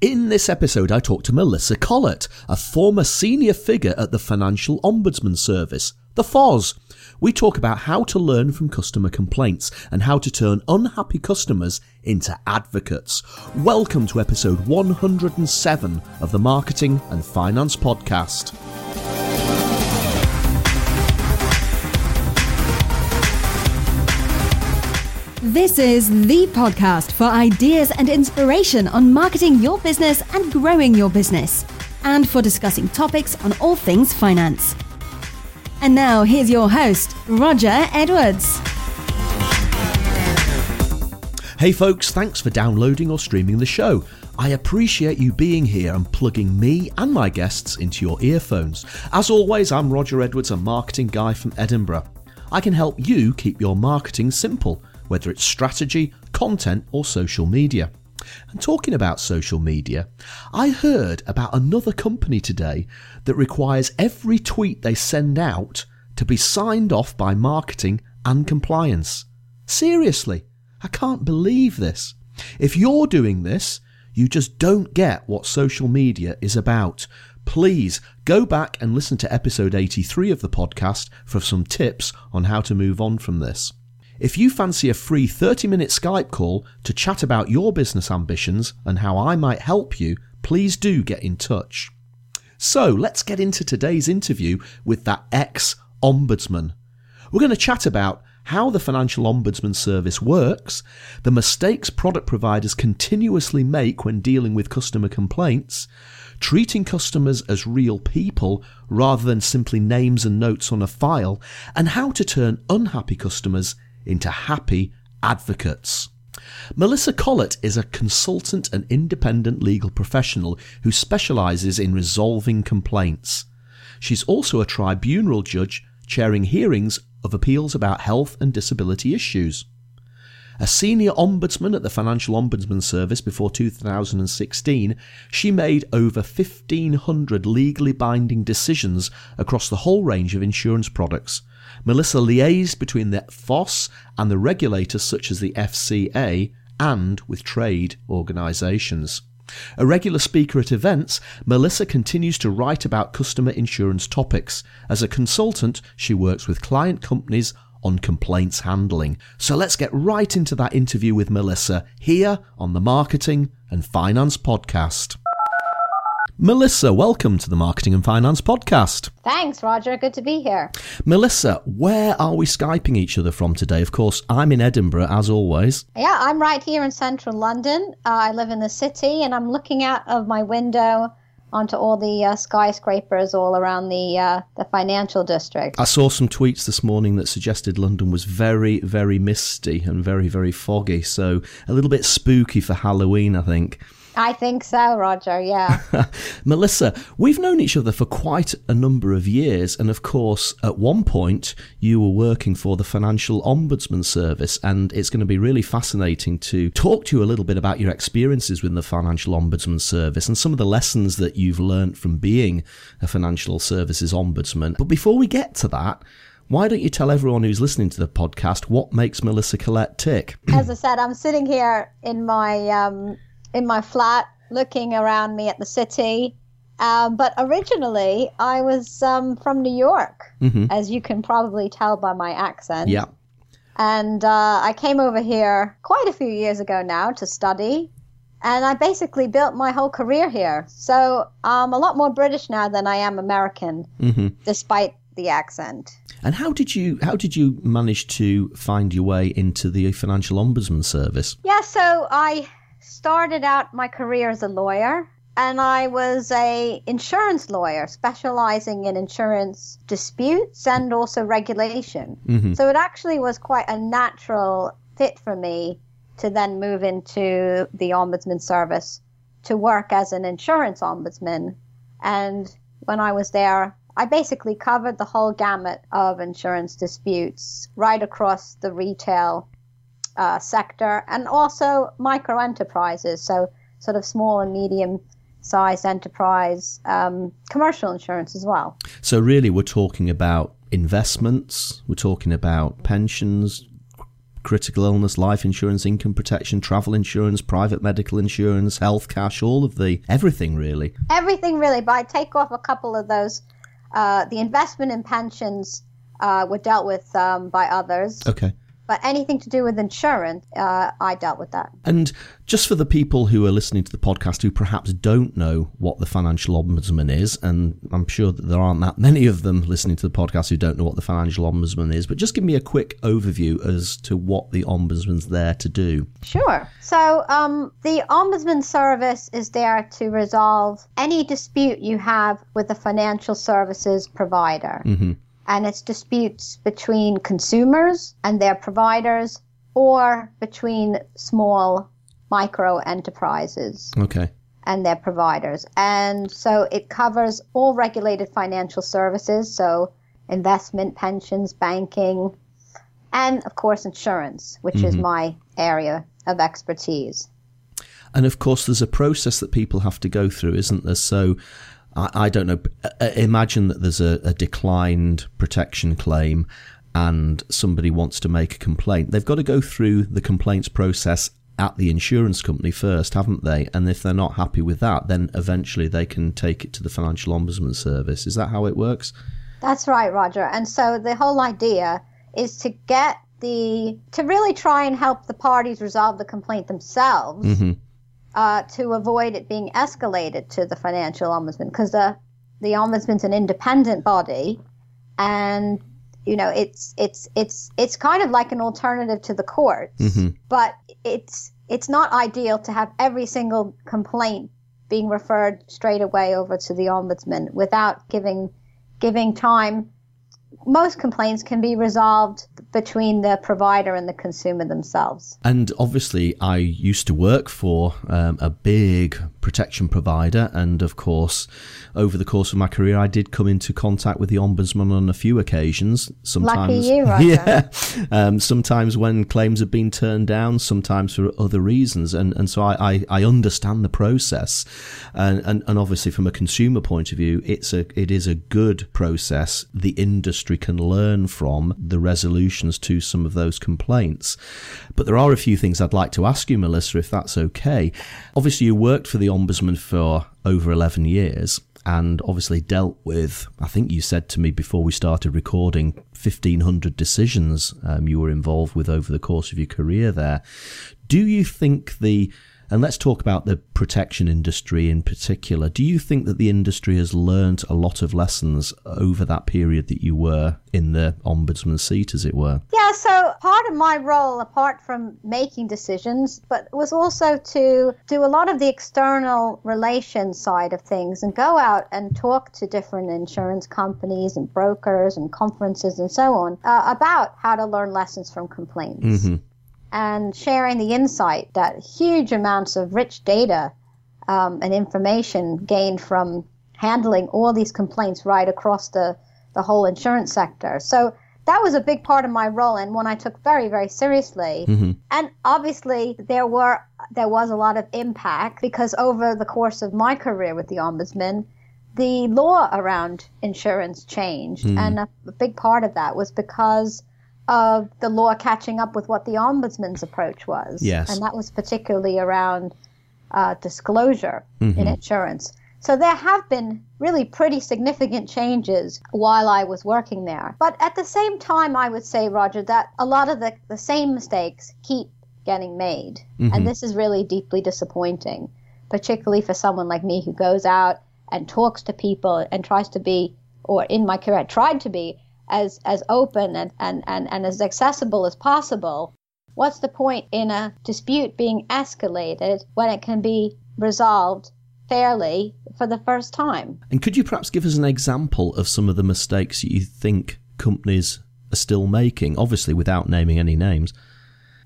In this episode, I talk to Melissa Collett, a former senior figure at the Financial Ombudsman Service, the FOS. We talk about how to learn from customer complaints and how to turn unhappy customers into advocates. Welcome to episode 107 of the Marketing and Finance Podcast. This is the podcast for ideas and inspiration on marketing your business and growing your business, and for discussing topics on all things finance. And now, here's your host, Roger Edwards. Hey folks, thanks for downloading or streaming the show. I appreciate you being here and plugging me and my guests into your earphones. As always, I'm Roger Edwards, a marketing guy from Edinburgh. I can help you keep your marketing simple whether it's strategy, content, or social media. And talking about social media, I heard about another company today that requires every tweet they send out to be signed off by marketing and compliance. Seriously, I can't believe this. If you're doing this, you just don't get what social media is about. Please go back and listen to episode 83 of the podcast for some tips on how to move on from this. If you fancy a free 30 minute Skype call to chat about your business ambitions and how I might help you, please do get in touch. So let's get into today's interview with that ex ombudsman. We're going to chat about how the Financial Ombudsman Service works, the mistakes product providers continuously make when dealing with customer complaints, treating customers as real people rather than simply names and notes on a file, and how to turn unhappy customers into happy advocates. Melissa Collett is a consultant and independent legal professional who specialises in resolving complaints. She's also a tribunal judge chairing hearings of appeals about health and disability issues. A senior ombudsman at the Financial Ombudsman Service before 2016, she made over 1,500 legally binding decisions across the whole range of insurance products, Melissa liaised between the FOS and the regulators such as the FCA and with trade organisations. A regular speaker at events, Melissa continues to write about customer insurance topics. As a consultant, she works with client companies on complaints handling. So let's get right into that interview with Melissa here on the Marketing and Finance Podcast. Melissa, welcome to the Marketing and Finance Podcast. Thanks, Roger. Good to be here. Melissa, where are we Skyping each other from today? Of course, I'm in Edinburgh, as always. Yeah, I'm right here in central London. Uh, I live in the city, and I'm looking out of my window onto all the uh, skyscrapers all around the uh, the financial district. I saw some tweets this morning that suggested London was very, very misty and very, very foggy, so a little bit spooky for Halloween, I think. I think so, Roger, yeah. Melissa, we've known each other for quite a number of years. And of course, at one point, you were working for the Financial Ombudsman Service. And it's going to be really fascinating to talk to you a little bit about your experiences with the Financial Ombudsman Service and some of the lessons that you've learned from being a financial services ombudsman. But before we get to that, why don't you tell everyone who's listening to the podcast what makes Melissa Collett tick? As I said, I'm sitting here in my um, in my flat looking around me at the city. Um, but originally, I was um, from New York, mm-hmm. as you can probably tell by my accent. Yeah. And uh, I came over here quite a few years ago now to study. And I basically built my whole career here. So I'm a lot more British now than I am American, mm-hmm. despite the accent. And how did you how did you manage to find your way into the financial ombudsman service? Yeah, so I started out my career as a lawyer and I was a insurance lawyer specializing in insurance disputes and also regulation. Mm-hmm. So it actually was quite a natural fit for me to then move into the ombudsman service to work as an insurance ombudsman. And when I was there, I basically covered the whole gamut of insurance disputes right across the retail uh, sector and also micro enterprises, so sort of small and medium sized enterprise um, commercial insurance as well. So, really, we're talking about investments, we're talking about pensions, critical illness, life insurance, income protection, travel insurance, private medical insurance, health cash, all of the everything really. Everything really, but I take off a couple of those. Uh, the investment and pensions uh, were dealt with um, by others. Okay. But anything to do with insurance, uh, I dealt with that. And just for the people who are listening to the podcast who perhaps don't know what the financial ombudsman is, and I'm sure that there aren't that many of them listening to the podcast who don't know what the financial ombudsman is, but just give me a quick overview as to what the ombudsman's there to do. Sure. So um, the ombudsman service is there to resolve any dispute you have with a financial services provider. Mm-hmm and it's disputes between consumers and their providers or between small micro enterprises. Okay. And their providers. And so it covers all regulated financial services, so investment, pensions, banking, and of course insurance, which mm-hmm. is my area of expertise. And of course, there's a process that people have to go through, isn't there? So I, I don't know. Imagine that there's a, a declined protection claim and somebody wants to make a complaint. They've got to go through the complaints process at the insurance company first, haven't they? And if they're not happy with that, then eventually they can take it to the Financial Ombudsman Service. Is that how it works? That's right, Roger. And so the whole idea is to get the to really try and help the parties resolve the complaint themselves. Mm-hmm uh, to avoid it being escalated to the financial ombudsman because the the ombudsman's an independent body, and you know it's it's it's it's kind of like an alternative to the courts, mm-hmm. but it's it's not ideal to have every single complaint being referred straight away over to the ombudsman without giving giving time most complaints can be resolved between the provider and the consumer themselves. And obviously, I used to work for um, a big protection provider, and of course, over the course of my career, I did come into contact with the ombudsman on a few occasions. Sometimes, Lucky you, yeah. Um, sometimes when claims have been turned down, sometimes for other reasons, and and so I I, I understand the process, and, and and obviously from a consumer point of view, it's a it is a good process. The industry can learn from the resolutions to some of those complaints. But there are a few things I'd like to ask you, Melissa, if that's okay. Obviously, you worked for the Ombudsman for over 11 years and obviously dealt with, I think you said to me before we started recording, 1,500 decisions um, you were involved with over the course of your career there. Do you think the and let's talk about the protection industry in particular. Do you think that the industry has learned a lot of lessons over that period that you were in the ombudsman seat, as it were? Yeah, so part of my role, apart from making decisions, but was also to do a lot of the external relations side of things and go out and talk to different insurance companies and brokers and conferences and so on uh, about how to learn lessons from complaints. Mm-hmm and sharing the insight that huge amounts of rich data um, and information gained from handling all these complaints right across the, the whole insurance sector. So that was a big part of my role and one I took very, very seriously. Mm-hmm. And obviously there were there was a lot of impact because over the course of my career with the ombudsman, the law around insurance changed. Mm. And a, a big part of that was because of the law catching up with what the ombudsman's approach was. Yes. And that was particularly around uh, disclosure mm-hmm. in insurance. So there have been really pretty significant changes while I was working there. But at the same time, I would say, Roger, that a lot of the, the same mistakes keep getting made. Mm-hmm. And this is really deeply disappointing, particularly for someone like me who goes out and talks to people and tries to be, or in my career, tried to be as as open and, and, and, and as accessible as possible, what's the point in a dispute being escalated when it can be resolved fairly for the first time? And could you perhaps give us an example of some of the mistakes you think companies are still making, obviously without naming any names?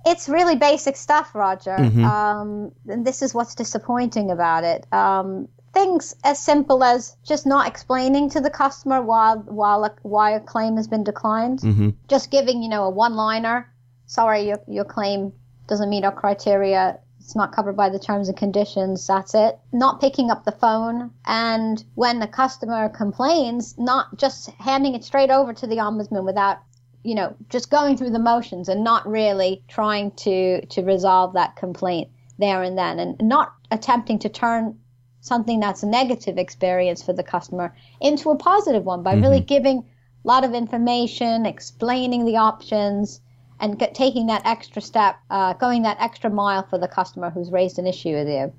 It's really basic stuff, Roger. Mm-hmm. Um, and this is what's disappointing about it. Um, things as simple as just not explaining to the customer while a, why a claim has been declined. Mm-hmm. Just giving you know a one liner. Sorry, your your claim doesn't meet our criteria. It's not covered by the terms and conditions. That's it. Not picking up the phone, and when the customer complains, not just handing it straight over to the ombudsman without you know, just going through the motions and not really trying to to resolve that complaint there and then, and not attempting to turn something that's a negative experience for the customer into a positive one by mm-hmm. really giving a lot of information, explaining the options, and get, taking that extra step, uh, going that extra mile for the customer who's raised an issue with you.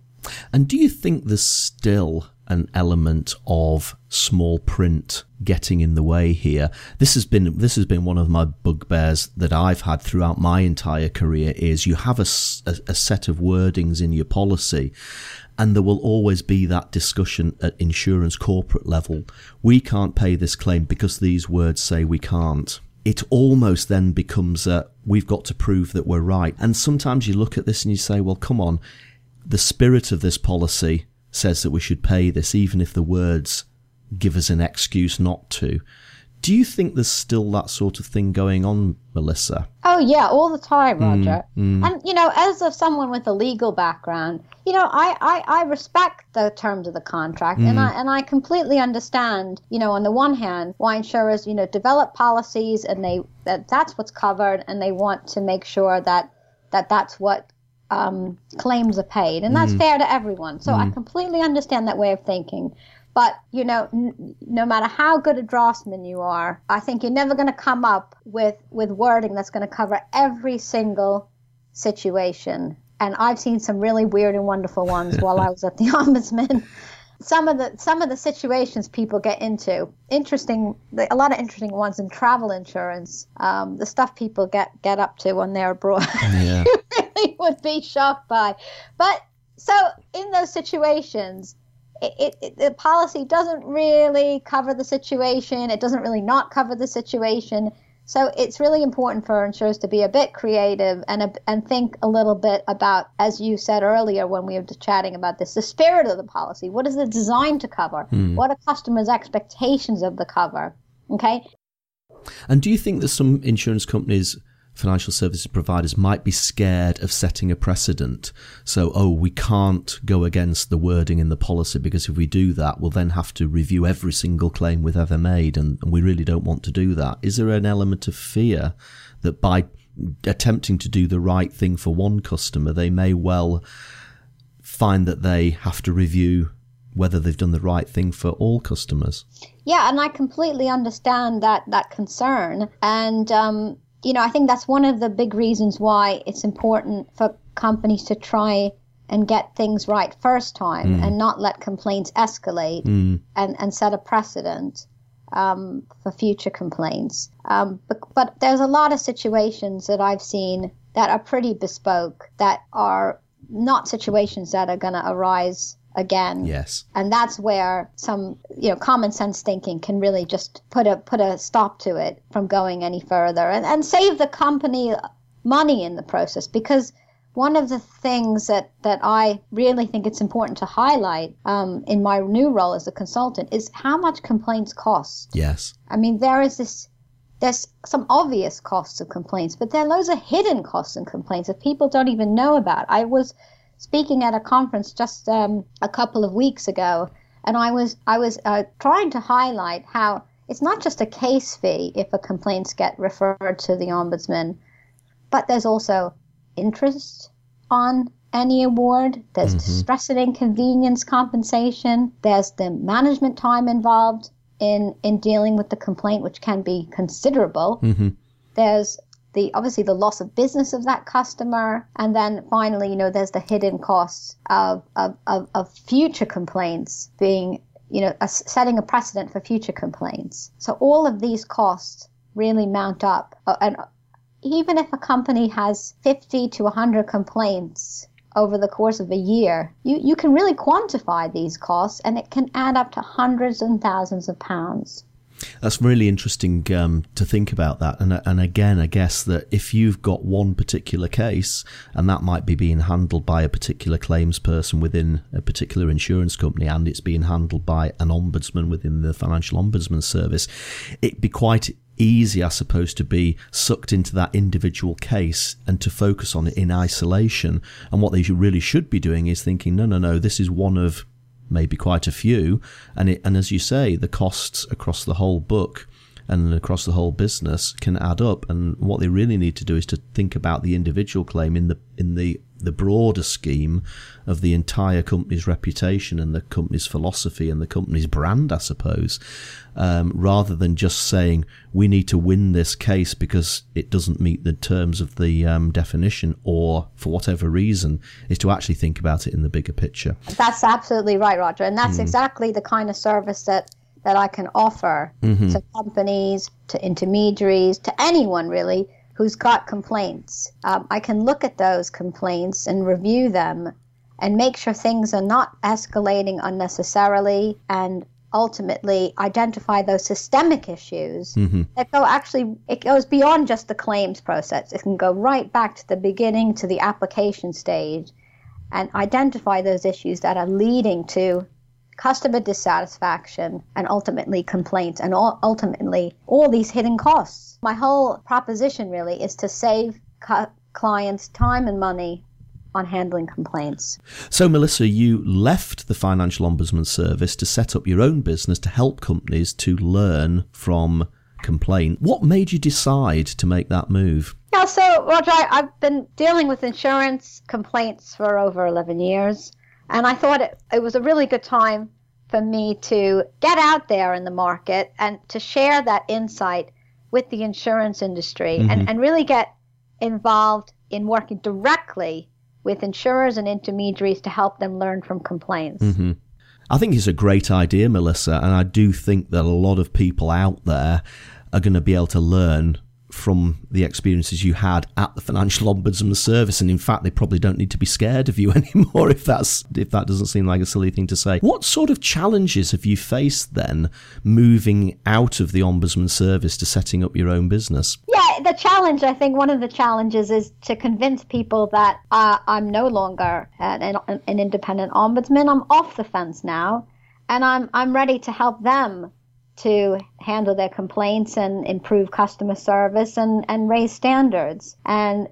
And do you think there's still an element of small print getting in the way here? This has been this has been one of my bugbears that I've had throughout my entire career. Is you have a, a, a set of wordings in your policy, and there will always be that discussion at insurance corporate level. We can't pay this claim because these words say we can't it almost then becomes a we've got to prove that we're right. And sometimes you look at this and you say, well, come on, the spirit of this policy says that we should pay this, even if the words give us an excuse not to. Do you think there's still that sort of thing going on, Melissa? Oh yeah, all the time, mm, Roger. Mm, mm. And you know, as of someone with a legal background, you know, I, I, I respect the terms of the contract mm. and I and I completely understand, you know, on the one hand, why insurers, you know, develop policies and they that that's what's covered and they want to make sure that that that's what um, claims are paid, and that's mm. fair to everyone. So I completely understand that way of thinking. But, you know, n- no matter how good a draftsman you are, I think you're never going to come up with, with wording that's going to cover every single situation. And I've seen some really weird and wonderful ones while I was at the ombudsman. Some of the some of the situations people get into, interesting, a lot of interesting ones in travel insurance. Um, the stuff people get get up to when they're abroad, yeah. you really would be shocked by. But so in those situations, it, it, the policy doesn't really cover the situation. It doesn't really not cover the situation. So it's really important for insurers to be a bit creative and a, and think a little bit about, as you said earlier when we were chatting about this, the spirit of the policy. What is it designed to cover? Hmm. What are customers' expectations of the cover? Okay. And do you think that some insurance companies financial services providers might be scared of setting a precedent. So, oh, we can't go against the wording in the policy because if we do that, we'll then have to review every single claim we've ever made, and, and we really don't want to do that. Is there an element of fear that by attempting to do the right thing for one customer, they may well find that they have to review whether they've done the right thing for all customers? Yeah, and I completely understand that that concern, and um, you know, I think that's one of the big reasons why it's important for companies to try and get things right first time mm. and not let complaints escalate mm. and, and set a precedent um, for future complaints. Um, but, but there's a lot of situations that I've seen that are pretty bespoke that are not situations that are going to arise again. Yes. And that's where some, you know, common sense thinking can really just put a put a stop to it from going any further and, and save the company money in the process because one of the things that, that I really think it's important to highlight um, in my new role as a consultant is how much complaints cost. Yes. I mean, there is this, there's some obvious costs of complaints, but there are loads of hidden costs and complaints that people don't even know about. I was speaking at a conference just um, a couple of weeks ago, and I was I was uh, trying to highlight how it's not just a case fee if a complaints get referred to the ombudsman, but there's also interest on any award. There's mm-hmm. distress and inconvenience compensation. There's the management time involved in in dealing with the complaint, which can be considerable. Mm-hmm. There's the obviously the loss of business of that customer. And then finally you know there's the hidden costs of of, of, of future complaints being you know a, setting a precedent for future complaints. So all of these costs really mount up. And even if a company has 50 to 100 complaints over the course of a year, you, you can really quantify these costs and it can add up to hundreds and thousands of pounds. That's really interesting um, to think about that. And, and again, I guess that if you've got one particular case, and that might be being handled by a particular claims person within a particular insurance company, and it's being handled by an ombudsman within the financial ombudsman service, it'd be quite easy, I suppose, to be sucked into that individual case and to focus on it in isolation. And what they really should be doing is thinking, no, no, no, this is one of maybe quite a few, and it, and as you say, the costs across the whole book and across the whole business can add up. And what they really need to do is to think about the individual claim in the in the the broader scheme of the entire company's reputation and the company's philosophy and the company's brand, I suppose, um, rather than just saying we need to win this case because it doesn't meet the terms of the um, definition or for whatever reason, is to actually think about it in the bigger picture. That's absolutely right, Roger, and that's mm. exactly the kind of service that that I can offer mm-hmm. to companies, to intermediaries, to anyone really who's got complaints. Um, I can look at those complaints and review them and make sure things are not escalating unnecessarily and ultimately identify those systemic issues mm-hmm. that go actually it goes beyond just the claims process it can go right back to the beginning to the application stage and identify those issues that are leading to customer dissatisfaction, and ultimately complaints, and ultimately all these hidden costs. My whole proposition really is to save cu- clients time and money on handling complaints. So, Melissa, you left the Financial Ombudsman Service to set up your own business to help companies to learn from complaint. What made you decide to make that move? Yeah, so, Roger, I, I've been dealing with insurance complaints for over 11 years. And I thought it, it was a really good time for me to get out there in the market and to share that insight with the insurance industry mm-hmm. and, and really get involved in working directly with insurers and intermediaries to help them learn from complaints. Mm-hmm. I think it's a great idea, Melissa, and I do think that a lot of people out there are going to be able to learn from the experiences you had at the financial ombudsman service and in fact they probably don't need to be scared of you anymore if that's if that doesn't seem like a silly thing to say. What sort of challenges have you faced then moving out of the ombudsman service to setting up your own business? Yeah the challenge i think one of the challenges is to convince people that uh, i'm no longer an, an independent ombudsman. I'm off the fence now and i'm i'm ready to help them to handle their complaints and improve customer service and, and raise standards. And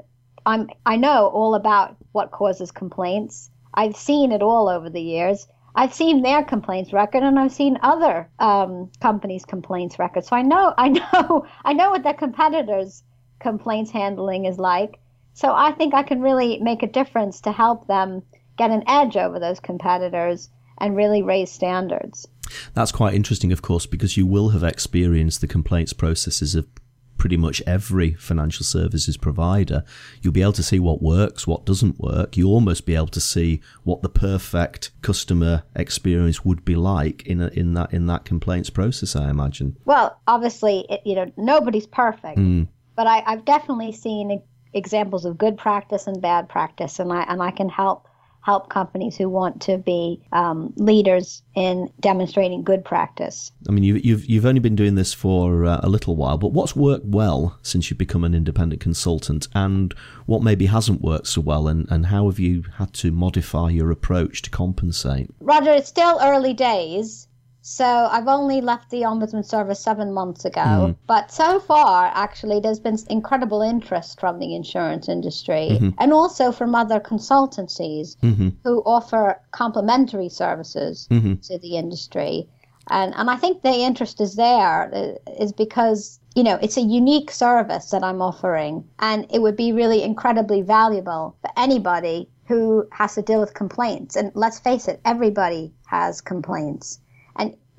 I'm, I know all about what causes complaints. I've seen it all over the years. I've seen their complaints record and I've seen other um, companies' complaints record. So I know, I know, I know what their competitors' complaints handling is like. So I think I can really make a difference to help them get an edge over those competitors and really raise standards. That's quite interesting, of course, because you will have experienced the complaints processes of pretty much every financial services provider. You'll be able to see what works, what doesn't work. You'll almost be able to see what the perfect customer experience would be like in a, in that in that complaints process. I imagine. Well, obviously, it, you know nobody's perfect, mm. but I, I've definitely seen examples of good practice and bad practice, and I and I can help help companies who want to be um, leaders in demonstrating good practice. I mean, you, you've you've only been doing this for uh, a little while, but what's worked well since you've become an independent consultant, and what maybe hasn't worked so well, and, and how have you had to modify your approach to compensate? Roger, it's still early days. So I've only left the Ombudsman Service seven months ago. Mm. But so far, actually, there's been incredible interest from the insurance industry mm-hmm. and also from other consultancies mm-hmm. who offer complementary services mm-hmm. to the industry. And, and I think the interest is there uh, because, you know, it's a unique service that I'm offering. And it would be really incredibly valuable for anybody who has to deal with complaints. And let's face it, everybody has complaints.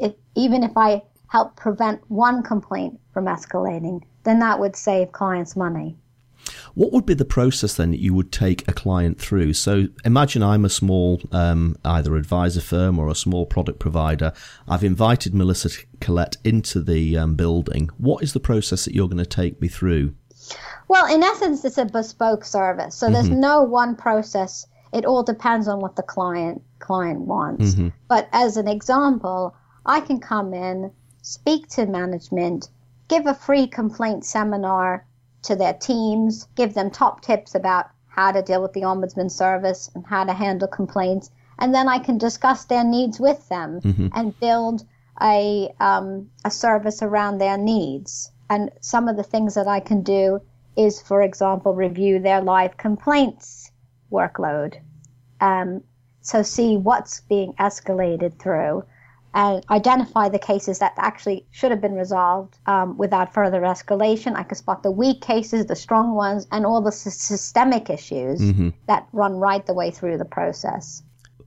If, even if I help prevent one complaint from escalating, then that would save clients money. What would be the process then that you would take a client through? So imagine I'm a small um, either advisor firm or a small product provider. I've invited Melissa Collett into the um, building. What is the process that you're going to take me through? Well, in essence, it's a bespoke service. So there's mm-hmm. no one process. It all depends on what the client client wants. Mm-hmm. But as an example, I can come in, speak to management, give a free complaint seminar to their teams, give them top tips about how to deal with the ombudsman service and how to handle complaints, and then I can discuss their needs with them mm-hmm. and build a um, a service around their needs. And some of the things that I can do is, for example, review their live complaints workload. Um, so see what's being escalated through and identify the cases that actually should have been resolved um, without further escalation. I can spot the weak cases, the strong ones, and all the s- systemic issues mm-hmm. that run right the way through the process.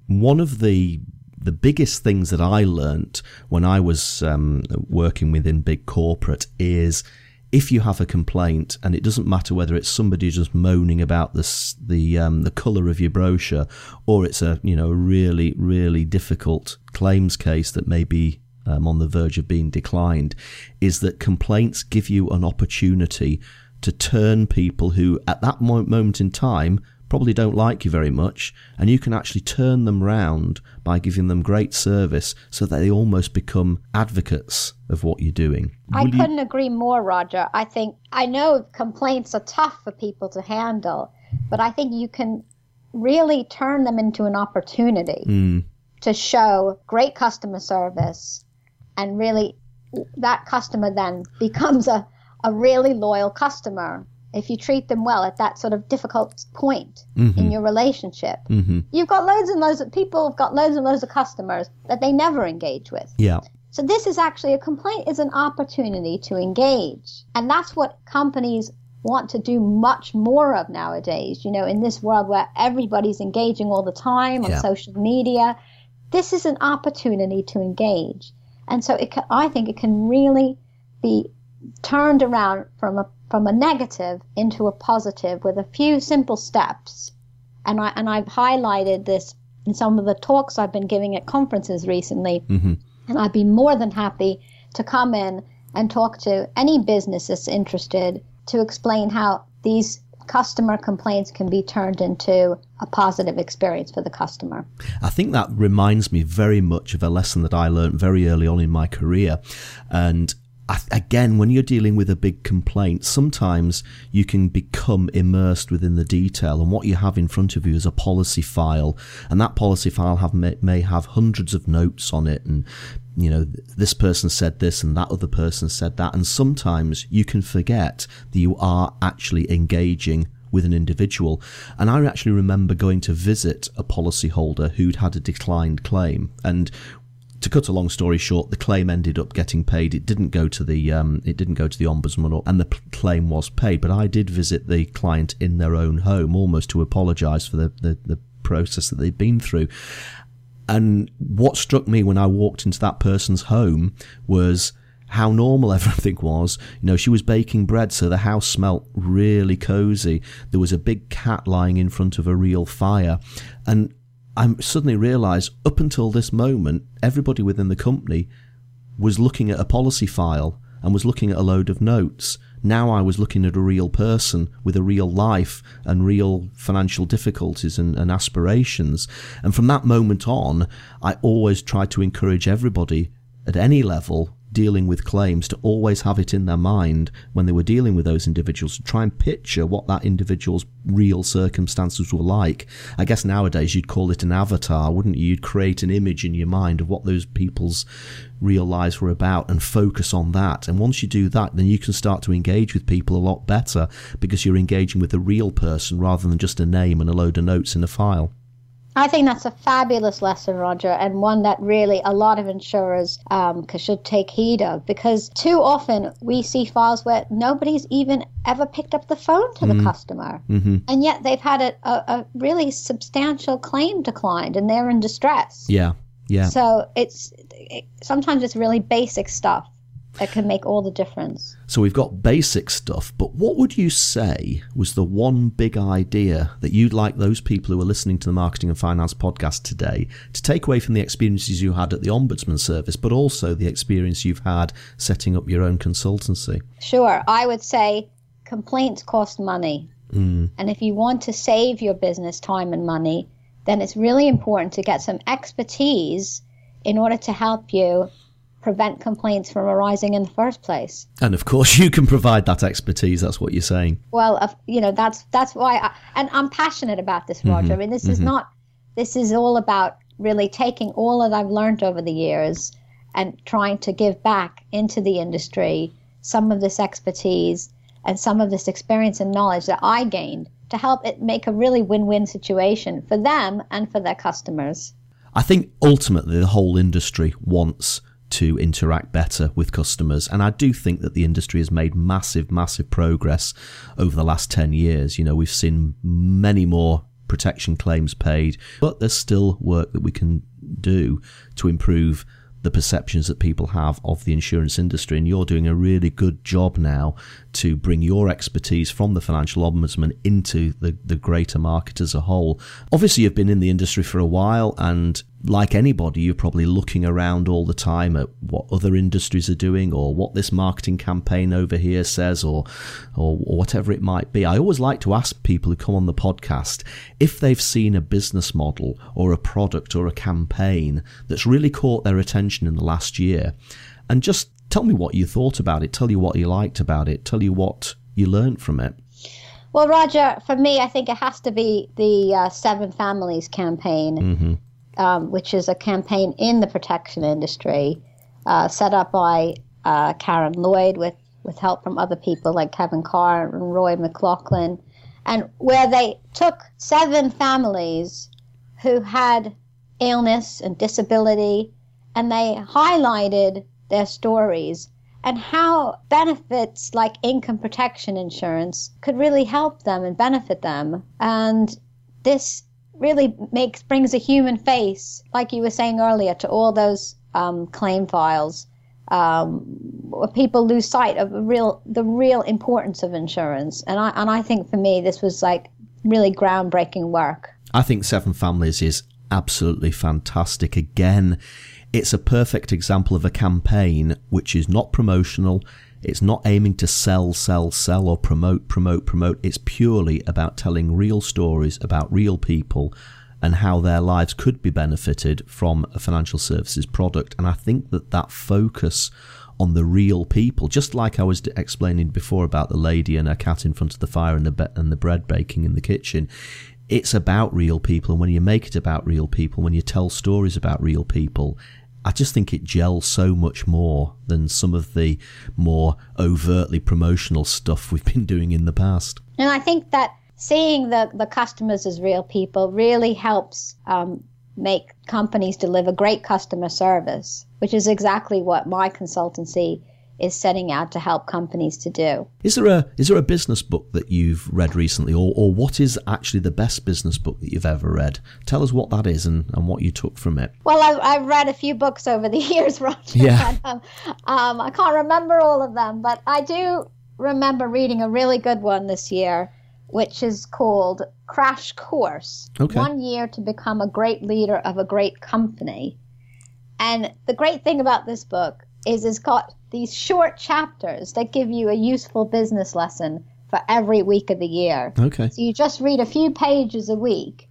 One of the the biggest things that I learnt when I was um, working within big corporate is if you have a complaint, and it doesn't matter whether it's somebody just moaning about the the um, the colour of your brochure, or it's a you know really really difficult claims case that may be um, on the verge of being declined, is that complaints give you an opportunity to turn people who at that moment in time probably don't like you very much, and you can actually turn them round by giving them great service so that they almost become advocates of what you're doing. Will I couldn't you... agree more, Roger. I think I know complaints are tough for people to handle, but I think you can really turn them into an opportunity mm. to show great customer service and really that customer then becomes a, a really loyal customer if you treat them well at that sort of difficult point mm-hmm. in your relationship. Mm-hmm. You've got loads and loads of people have got loads and loads of customers that they never engage with. Yeah. So this is actually a complaint is an opportunity to engage. And that's what companies want to do much more of nowadays. You know, in this world where everybody's engaging all the time on yeah. social media, this is an opportunity to engage. And so it can, I think it can really be turned around from a from a negative into a positive with a few simple steps. And I and I've highlighted this in some of the talks I've been giving at conferences recently. Mm-hmm. And I'd be more than happy to come in and talk to any business that's interested to explain how these customer complaints can be turned into a positive experience for the customer. I think that reminds me very much of a lesson that I learned very early on in my career. And again, when you're dealing with a big complaint, sometimes you can become immersed within the detail, and what you have in front of you is a policy file, and that policy file have may, may have hundreds of notes on it, and you know this person said this and that other person said that, and sometimes you can forget that you are actually engaging with an individual. And I actually remember going to visit a policyholder who'd had a declined claim, and to cut a long story short, the claim ended up getting paid. It didn't go to the um, it didn't go to the ombudsman, and the claim was paid. But I did visit the client in their own home, almost to apologise for the, the the process that they'd been through. And what struck me when I walked into that person's home was how normal everything was. You know, she was baking bread, so the house smelt really cozy. There was a big cat lying in front of a real fire. And I suddenly realised up until this moment, everybody within the company was looking at a policy file and was looking at a load of notes. Now I was looking at a real person with a real life and real financial difficulties and, and aspirations. And from that moment on, I always tried to encourage everybody at any level dealing with claims to always have it in their mind when they were dealing with those individuals to try and picture what that individual's real circumstances were like. I guess nowadays you'd call it an avatar, wouldn't you? You'd create an image in your mind of what those people's real lives were about and focus on that. And once you do that, then you can start to engage with people a lot better because you're engaging with a real person rather than just a name and a load of notes in a file. I think that's a fabulous lesson, Roger, and one that really a lot of insurers um, should take heed of because too often we see files where nobody's even ever picked up the phone to mm-hmm. the customer, mm-hmm. and yet they've had a, a, a, really substantial claim declined and they're in distress. Yeah, yeah. So it's it, sometimes it's really basic stuff that can make all the difference. So we've got basic stuff, but what would you say was the one big idea that you'd like those people who are listening to the Marketing and Finance podcast today to take away from the experiences you had at the Ombudsman Service, but also the experience you've had setting up your own consultancy? Sure. I would say complaints cost money. Mm. And if you want to save your business time and money, then it's really important to get some expertise in order to help you prevent complaints from arising in the first place. And of course, you can provide that expertise. That's what you're saying. Well, uh, you know, that's that's why, I, and I'm passionate about this, Roger. Mm-hmm. I mean, this mm-hmm. is not. This is all about really taking all that I've learned over the years and trying to give back into the industry some of this expertise and some of this experience and knowledge that I gained to help it make a really win-win situation for them and for their customers. I think ultimately the whole industry wants to interact better with customers. And I do think that the industry has made massive, massive progress over the last 10 years. You know, we've seen many more protection claims paid, but there's still work that we can do to improve the perceptions that people have of the insurance industry. And you're doing a really good job now to bring your expertise from the financial ombudsman into the, the greater market as a whole. Obviously, you've been in the industry for a while and like anybody, you're probably looking around all the time at what other industries are doing or what this marketing campaign over here says or, or, or whatever it might be. I always like to ask people who come on the podcast if they've seen a business model or a product or a campaign that's really caught their attention in the last year. And just tell me what you thought about it, tell you what you liked about it, tell you what you learned from it. Well, Roger, for me, I think it has to be the uh, Seven Families campaign. Mm-hmm um, which is a campaign in the protection industry uh, set up by uh, Karen Lloyd with, with help from other people like Kevin Carr and Roy McLaughlin, and where they took seven families who had illness and disability and they highlighted their stories and how benefits like income protection insurance could really help them and benefit them. And this really makes brings a human face, like you were saying earlier, to all those um, claim files. Um, people lose sight of the real the real importance of insurance, and I and I think for me this was like really groundbreaking work. I think Seven Families is absolutely fantastic. Again, it's a perfect example of a campaign which is not promotional. It's not aiming to sell, sell, sell or promote, promote, promote. It's purely about telling real stories about real people and how their lives could be benefited from a financial services product. And I think that that focus on the real people, just like I was explaining before about the lady and her cat in front of the fire and the be- and the bread baking in the kitchen, it's about real people. And when you make it about real people, when you tell stories about real people, I just think it gels so much more than some of the more overtly promotional stuff we've been doing in the past. And I think that seeing the, the customers as real people really helps um, make companies deliver great customer service, which is exactly what my consultancy is setting out to help companies to do. Is there a is there a business book that you've read recently, or, or what is actually the best business book that you've ever read? Tell us what that is and, and what you took from it. Well, I, have read a few books over the years, Roger. Yeah. um, um, I can't remember all of them, but I do remember reading a really good one this year, which is called Crash Course: okay. One Year to Become a Great Leader of a Great Company. And the great thing about this book is it's got these short chapters that give you a useful business lesson for every week of the year. Okay. So you just read a few pages a week,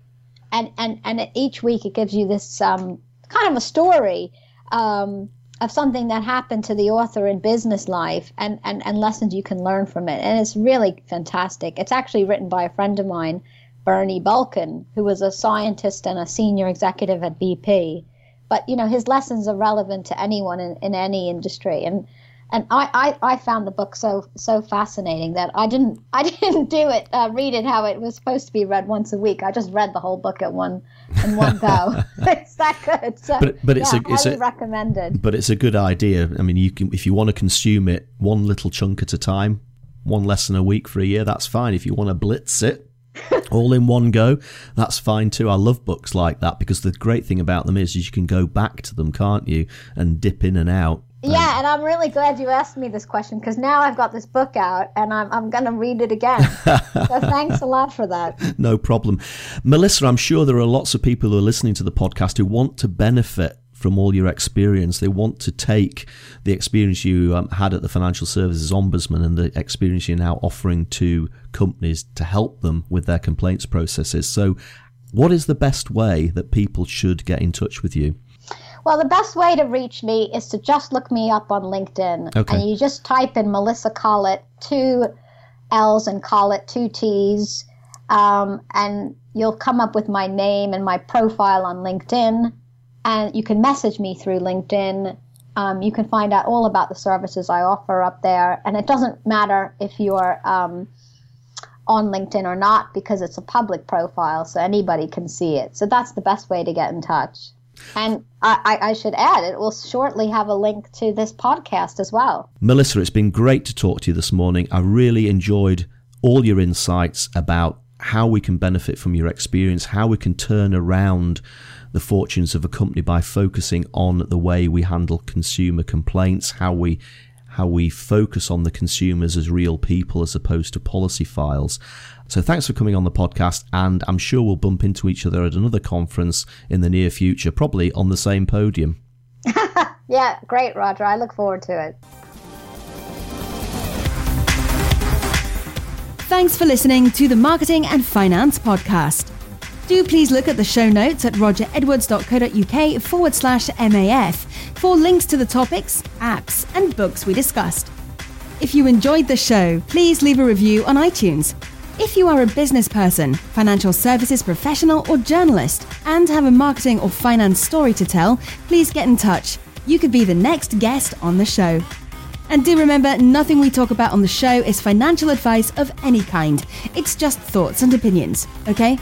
and and and each week it gives you this um, kind of a story um, of something that happened to the author in business life, and and and lessons you can learn from it. And it's really fantastic. It's actually written by a friend of mine, Bernie Balkin, who was a scientist and a senior executive at BP but you know his lessons are relevant to anyone in, in any industry and and I, I, I found the book so so fascinating that I didn't I didn't do it uh, read it how it was supposed to be read once a week. I just read the whole book at one in one go. it's that good. So, but but it's yeah, a it's highly a, recommended. But it's a good idea. I mean, you can if you want to consume it one little chunk at a time, one lesson a week for a year. That's fine. If you want to blitz it, all in one go, that's fine too. I love books like that because the great thing about them is, is you can go back to them, can't you, and dip in and out. Yeah, and I'm really glad you asked me this question because now I've got this book out and I'm, I'm going to read it again. so thanks a lot for that. No problem. Melissa, I'm sure there are lots of people who are listening to the podcast who want to benefit from all your experience. They want to take the experience you um, had at the Financial Services Ombudsman and the experience you're now offering to companies to help them with their complaints processes. So, what is the best way that people should get in touch with you? Well, the best way to reach me is to just look me up on LinkedIn. Okay. And you just type in Melissa Collett, two L's and Collett, two T's. Um, and you'll come up with my name and my profile on LinkedIn and you can message me through LinkedIn. Um, you can find out all about the services I offer up there, and it doesn't matter if you're um, on LinkedIn or not because it's a public profile, so anybody can see it. So that's the best way to get in touch. And I, I, should add, it will shortly have a link to this podcast as well. Melissa, it's been great to talk to you this morning. I really enjoyed all your insights about how we can benefit from your experience, how we can turn around the fortunes of a company by focusing on the way we handle consumer complaints, how we how we focus on the consumers as real people as opposed to policy files. So thanks for coming on the podcast, and I'm sure we'll bump into each other at another conference in the near future, probably on the same podium. yeah, great, Roger. I look forward to it. Thanks for listening to the Marketing and Finance Podcast. Do please look at the show notes at rogeredwards.co.uk forward slash MAF for links to the topics, apps, and books we discussed. If you enjoyed the show, please leave a review on iTunes. If you are a business person, financial services professional, or journalist and have a marketing or finance story to tell, please get in touch. You could be the next guest on the show. And do remember, nothing we talk about on the show is financial advice of any kind. It's just thoughts and opinions, okay?